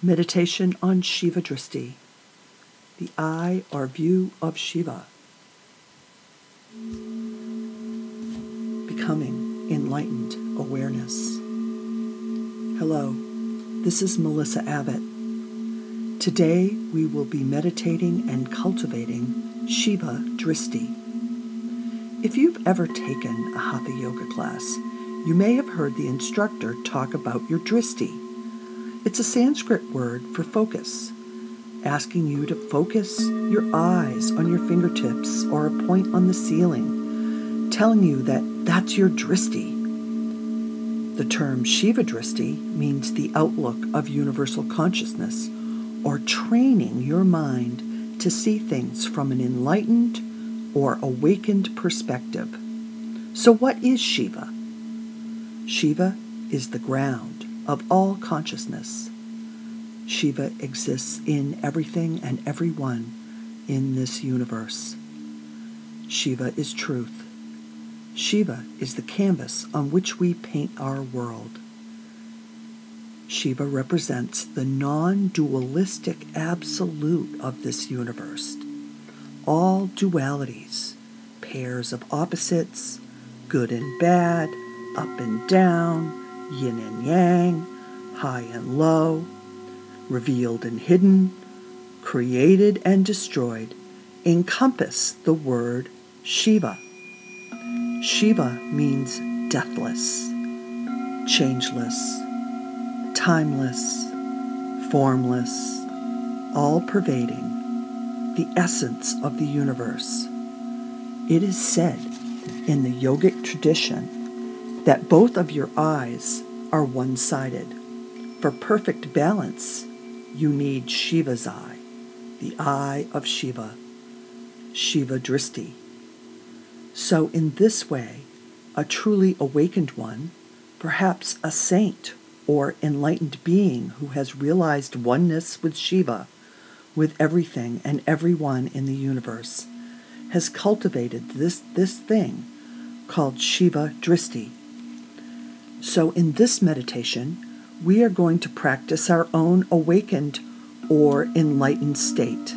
Meditation on Shiva Dristi, the eye or view of Shiva. Becoming enlightened awareness. Hello, this is Melissa Abbott. Today we will be meditating and cultivating Shiva Dristi. If you've ever taken a Hatha Yoga class, you may have heard the instructor talk about your Dristi it's a Sanskrit word for focus, asking you to focus your eyes on your fingertips or a point on the ceiling, telling you that that's your dristi. The term Shiva Dristi means the outlook of universal consciousness or training your mind to see things from an enlightened or awakened perspective. So, what is Shiva? Shiva is the ground of all consciousness. Shiva exists in everything and everyone in this universe. Shiva is truth. Shiva is the canvas on which we paint our world. Shiva represents the non dualistic absolute of this universe. All dualities, pairs of opposites, good and bad, up and down, yin and yang, high and low, revealed and hidden, created and destroyed, encompass the word Shiva. Shiva means deathless, changeless, timeless, formless, all pervading, the essence of the universe. It is said in the yogic tradition that both of your eyes are one sided. For perfect balance, you need Shiva's eye, the eye of Shiva, Shiva Dristi. So, in this way, a truly awakened one, perhaps a saint or enlightened being who has realized oneness with Shiva, with everything and everyone in the universe, has cultivated this, this thing called Shiva Dristi so, in this meditation, we are going to practice our own awakened or enlightened state,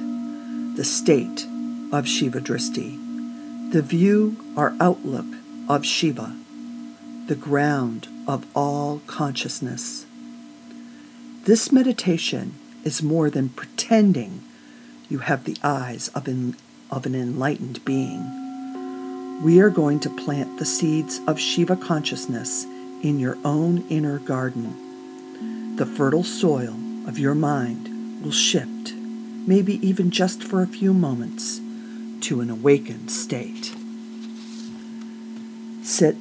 the state of Shiva Dristi, the view or outlook of Shiva, the ground of all consciousness. This meditation is more than pretending you have the eyes of an, of an enlightened being. We are going to plant the seeds of Shiva consciousness in your own inner garden. The fertile soil of your mind will shift, maybe even just for a few moments, to an awakened state. Sit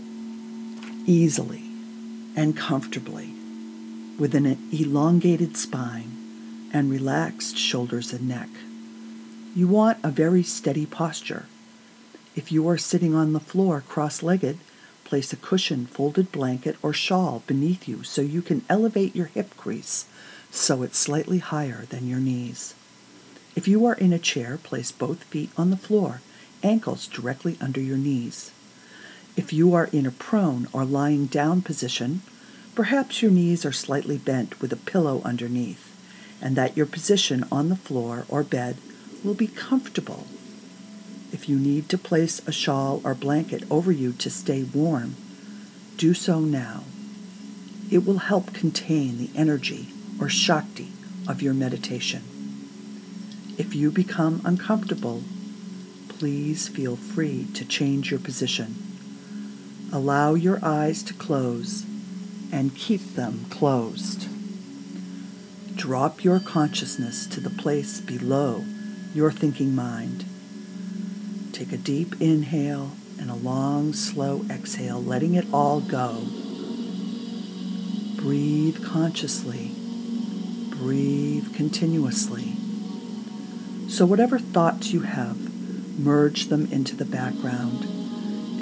easily and comfortably with an elongated spine and relaxed shoulders and neck. You want a very steady posture. If you are sitting on the floor cross legged, Place a cushion, folded blanket, or shawl beneath you so you can elevate your hip crease so it's slightly higher than your knees. If you are in a chair, place both feet on the floor, ankles directly under your knees. If you are in a prone or lying down position, perhaps your knees are slightly bent with a pillow underneath, and that your position on the floor or bed will be comfortable if you need to place a shawl or blanket over you to stay warm, do so now. It will help contain the energy or Shakti of your meditation. If you become uncomfortable, please feel free to change your position. Allow your eyes to close and keep them closed. Drop your consciousness to the place below your thinking mind Take a deep inhale and a long, slow exhale, letting it all go. Breathe consciously. Breathe continuously. So, whatever thoughts you have, merge them into the background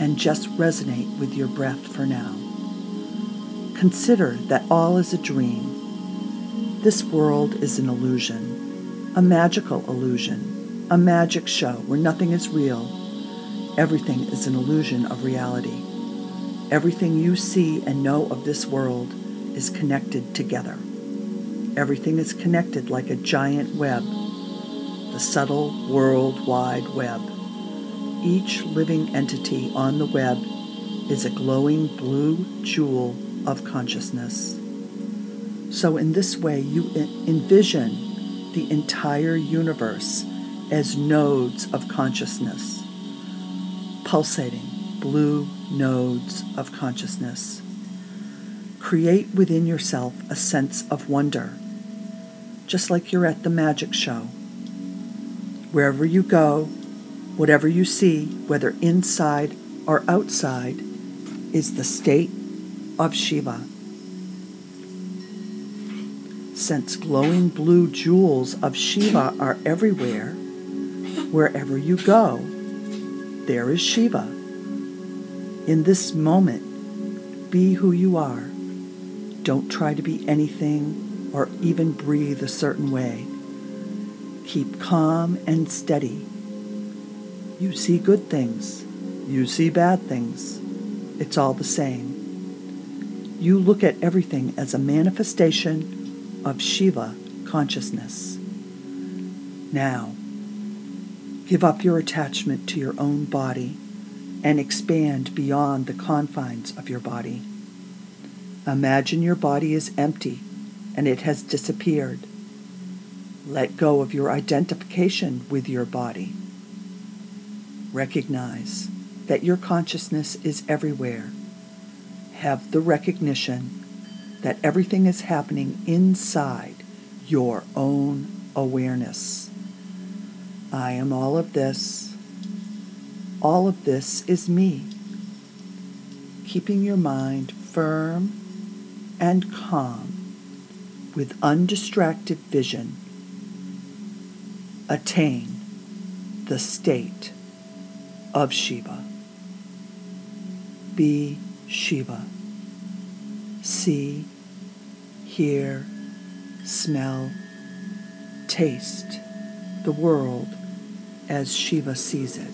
and just resonate with your breath for now. Consider that all is a dream. This world is an illusion, a magical illusion a magic show where nothing is real. Everything is an illusion of reality. Everything you see and know of this world is connected together. everything is connected like a giant web, the subtle world wide web. Each living entity on the web is a glowing blue jewel of consciousness. So, in this way, you envision the entire universe as nodes of consciousness, pulsating blue nodes of consciousness. Create within yourself a sense of wonder, just like you're at the magic show. Wherever you go, whatever you see, whether inside or outside, is the state of Shiva. Since glowing blue jewels of Shiva are everywhere, wherever you go, there is Shiva. In this moment, be who you are. Don't try to be anything or even breathe a certain way. Keep calm and steady. You see good things. You see bad things. It's all the same. You look at everything as a manifestation of Shiva consciousness. Now, give up your attachment to your own body and expand beyond the confines of your body. Imagine your body is empty and it has disappeared. Let go of your identification with your body. Recognize that your consciousness is everywhere. Have the recognition that everything is happening inside your own awareness. I am all of this all of this is me. Keeping your mind firm and calm with undistracted vision, attain the state of Shiva. Be Shiva. See, hear, smell, taste the world as Shiva sees it.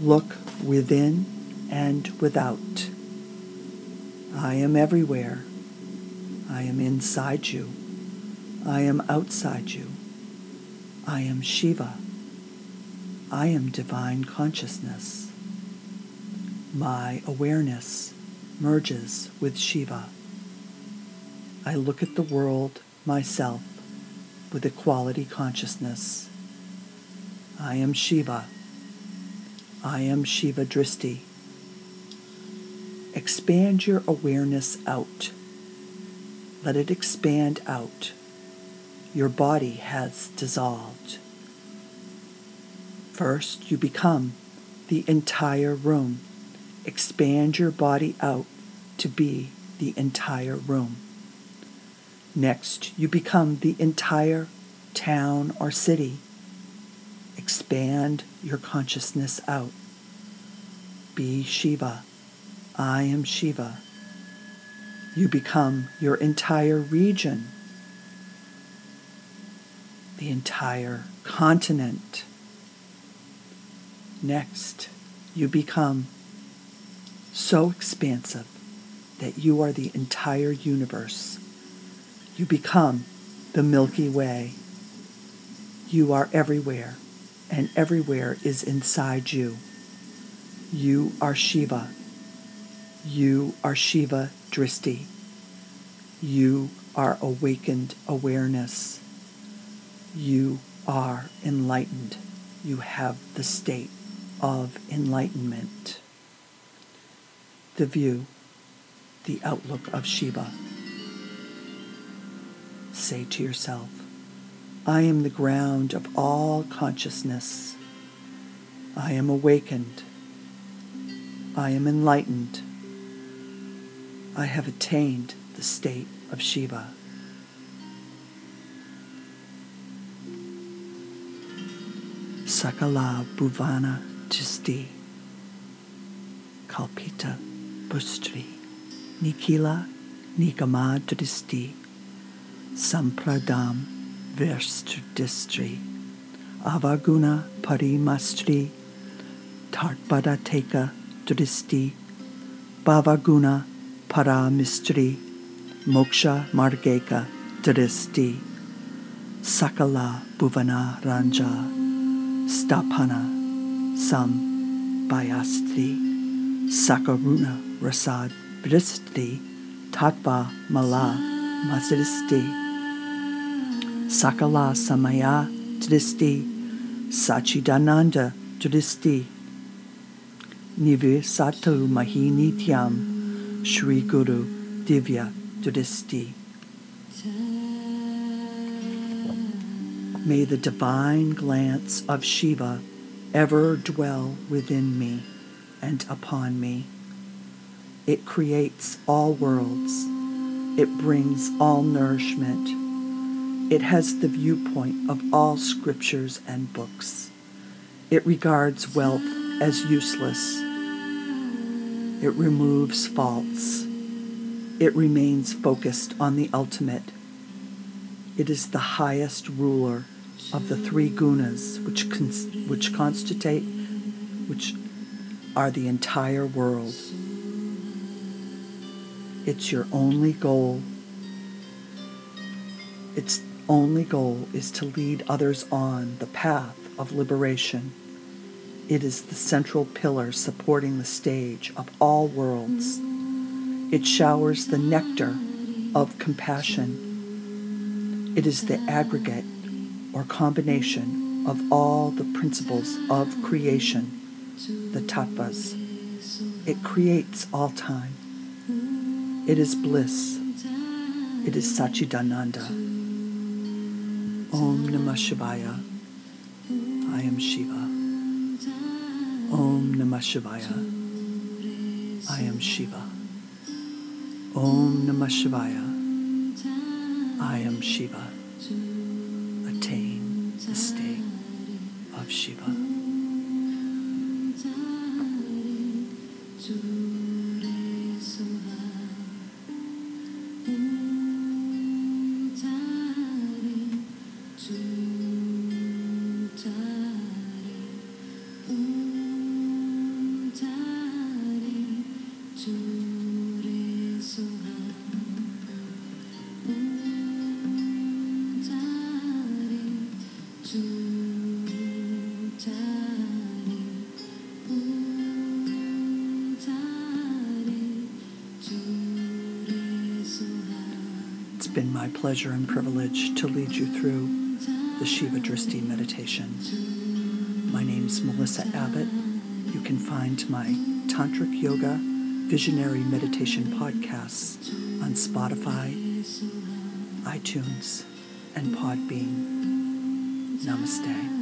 Look within and without. I am everywhere. I am inside you. I am outside you. I am Shiva. I am divine consciousness. My awareness merges with Shiva. I look at the world, myself, with equality consciousness. I am Shiva. I am Shiva Dristi. Expand your awareness out. Let it expand out. Your body has dissolved. First, you become the entire room. Expand your body out to be the entire room. Next, you become the entire town or city expand your consciousness out. Be Shiva. I am Shiva. You become your entire region, the entire continent. Next, you become so expansive that you are the entire universe. You become the Milky Way. You are everywhere and everywhere is inside you. You are Shiva. You are Shiva Dristi. You are awakened awareness. You are enlightened. You have the state of enlightenment. The view, the outlook of Shiva. Say to yourself, I am the ground of all consciousness. I am awakened. I am enlightened. I have attained the state of Shiva. Sakala Bhuvana Chisti Kalpita Bustri Nikila Nigamadristi Sampradam Verstudistri, Avaguna Parimastri, Tartpadateka Dristi, Bhavaguna Paramistri, Moksha Margeka Dristi Sakala Bhuvana Ranja. Stapana Sam Bayastri Sakaruna Rasad Bristi Tatva Mala Mazristi Sakala Samaya Dristi Sachidananda Dristi Nivi Satu Mahinityam Shri Guru Divya Dristi May the divine glance of Shiva ever dwell within me and upon me. It creates all worlds. It brings all nourishment. It has the viewpoint of all scriptures and books. It regards wealth as useless. It removes faults. It remains focused on the ultimate. It is the highest ruler of the three gunas which, cons- which constitute, which are the entire world. It's your only goal. Its only goal is to lead others on the path of liberation. It is the central pillar supporting the stage of all worlds. It showers the nectar of compassion. It is the aggregate or combination of all the principles of creation, the tattvas. It creates all time. It is bliss. It is Sachidananda. Om Namah Shivaya. I am Shiva. Om Namah Shivaya. I am Shiva. Om Namah Shivaya. I am Shiva. Attain the state of Shiva. Been my pleasure and privilege to lead you through the Shiva Dristi meditation. My name's Melissa Abbott. You can find my Tantric Yoga Visionary Meditation podcasts on Spotify, iTunes, and Podbean. Namaste.